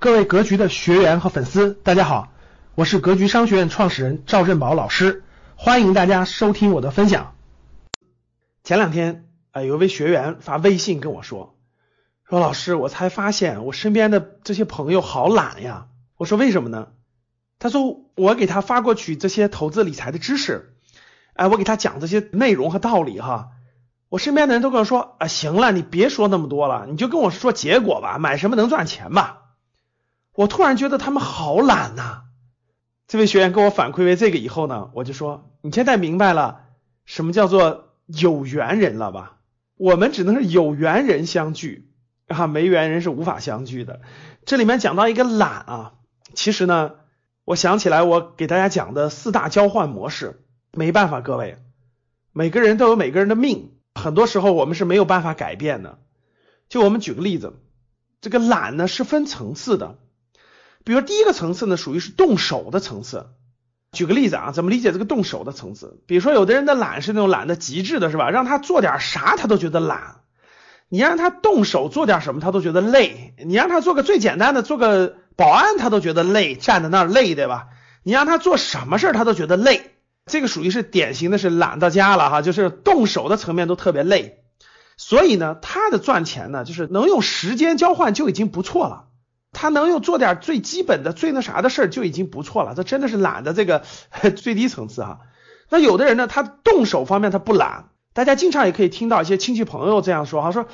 各位格局的学员和粉丝，大家好，我是格局商学院创始人赵振宝老师，欢迎大家收听我的分享。前两天啊、有位学员发微信跟我说，说老师，我才发现我身边的这些朋友好懒呀。我说为什么呢？他说我给他发过去这些投资理财的知识，哎，我给他讲这些内容和道理哈。我身边的人都跟我说啊，行了，你别说那么多了，你就跟我说结果吧，买什么能赚钱吧。我突然觉得他们好懒呐、这位学员跟我反馈为这个以后呢，我就说你现在明白了什么叫做有缘人了吧？我们只能是有缘人相聚啊，没缘人是无法相聚的。这里面讲到一个懒啊，其实呢，我想起来我给大家讲的四大交换模式，没办法，各位，每个人都有每个人的命，很多时候我们是没有办法改变的。就我们举个例子，这个懒呢是分层次的。比如第一个层次呢，属于是动手的层次。举个例子啊，怎么理解这个动手的层次？比如说，有的人的懒是那种懒的极致的，是吧？让他做点啥他都觉得懒。你让他动手做点什么，他都觉得累。你让他做个最简单的，做个保安，他都觉得累，站在那儿累，对吧？你让他做什么事儿，他都觉得累。这个属于是典型的是懒到家了哈，就是动手的层面都特别累。所以呢，他的赚钱呢，就是能用时间交换就已经不错了。他能用做点最基本的、最那啥的事儿就已经不错了，这真的是懒的这个 最低层次哈。那有的人呢，他动手方面他不懒，大家经常也可以听到一些亲戚朋友这样说哈，说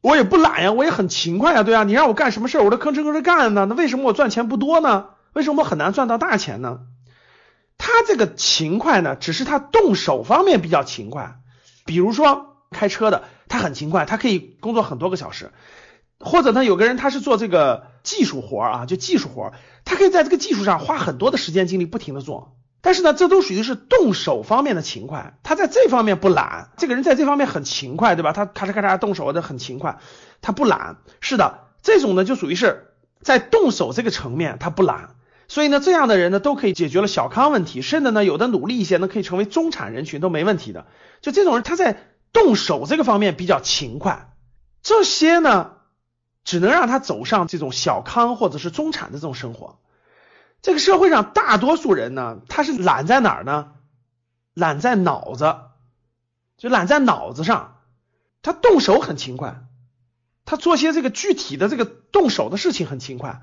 我也不懒呀，我也很勤快呀，对啊，你让我干什么事儿我都吭哧吭哧干呢，那为什么我赚钱不多呢？为什么我很难赚到大钱呢？他这个勤快呢，只是他动手方面比较勤快，比如说开车的，他很勤快，他可以工作很多个小时。或者呢，有个人他是做这个技术活啊，就技术活，他可以在这个技术上花很多的时间精力，不停的做。但是呢，这都属于是动手方面的勤快，他在这方面不懒。这个人在这方面很勤快，对吧？他咔嚓咔嚓动手的很勤快，他不懒。是的，这种呢就属于是在动手这个层面他不懒。所以呢，这样的人呢都可以解决了小康问题，甚至呢有的努力一些呢可以成为中产人群都没问题的。就这种人他在动手这个方面比较勤快，这些呢。只能让他走上这种小康或者是中产的这种生活。这个社会上大多数人呢，他是懒在哪儿呢？懒在脑子，就懒在脑子上。他动手很勤快，他做些这个具体的这个动手的事情很勤快，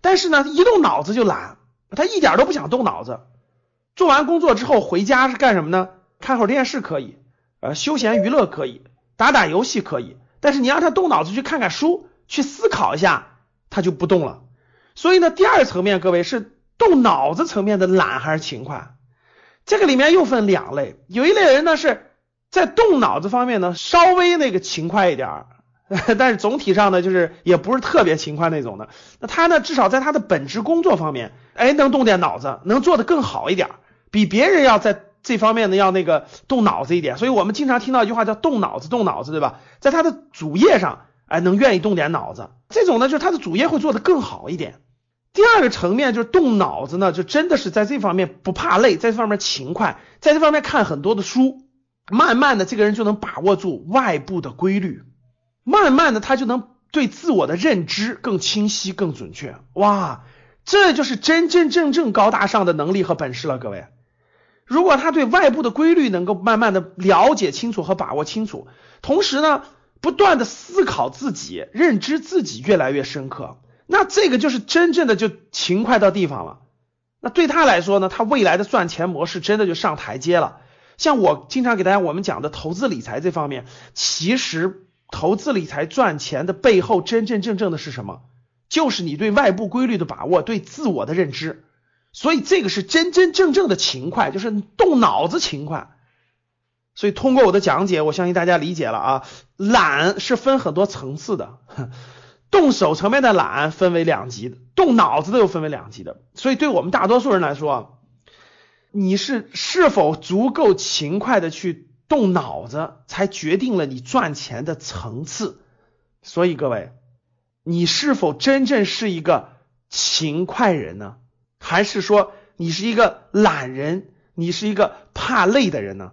但是呢，一动脑子就懒，他一点都不想动脑子。做完工作之后回家是干什么呢？看会儿电视可以，呃，休闲娱乐可以，打打游戏可以，但是你让他动脑子去看看书。去思考一下，他就不动了。所以呢，第二层面，各位是动脑子层面的懒还是勤快？这个里面又分两类，有一类人呢是在动脑子方面呢稍微那个勤快一点儿，但是总体上呢就是也不是特别勤快那种的。那他呢至少在他的本职工作方面，哎，能动点脑子，能做得更好一点，比别人要在这方面呢要那个动脑子一点。所以我们经常听到一句话叫动脑子，动脑子，对吧？在他的主业上。哎，能愿意动点脑子，这种呢，就是他的主业会做得更好一点。第二个层面就是动脑子呢，就真的是在这方面不怕累，在这方面勤快，在这方面看很多的书，慢慢的这个人就能把握住外部的规律，慢慢的他就能对自我的认知更清晰、更准确。哇，这就是真真正正高大上的能力和本事了，各位。如果他对外部的规律能够慢慢的了解清楚和把握清楚，同时呢。不断的思考自己，认知自己越来越深刻，那这个就是真正的就勤快到地方了。那对他来说呢，他未来的赚钱模式真的就上台阶了。像我经常给大家我们讲的投资理财这方面，其实投资理财赚钱的背后真真正正的是什么？就是你对外部规律的把握，对自我的认知。所以这个是真真正正的勤快，就是动脑子勤快。所以通过我的讲解，我相信大家理解了啊。懒是分很多层次的，动手层面的懒分为两级的，动脑子的又分为两级的。所以对我们大多数人来说，你是是否足够勤快的去动脑子，才决定了你赚钱的层次。所以各位，你是否真正是一个勤快人呢？还是说你是一个懒人？你是一个怕累的人呢？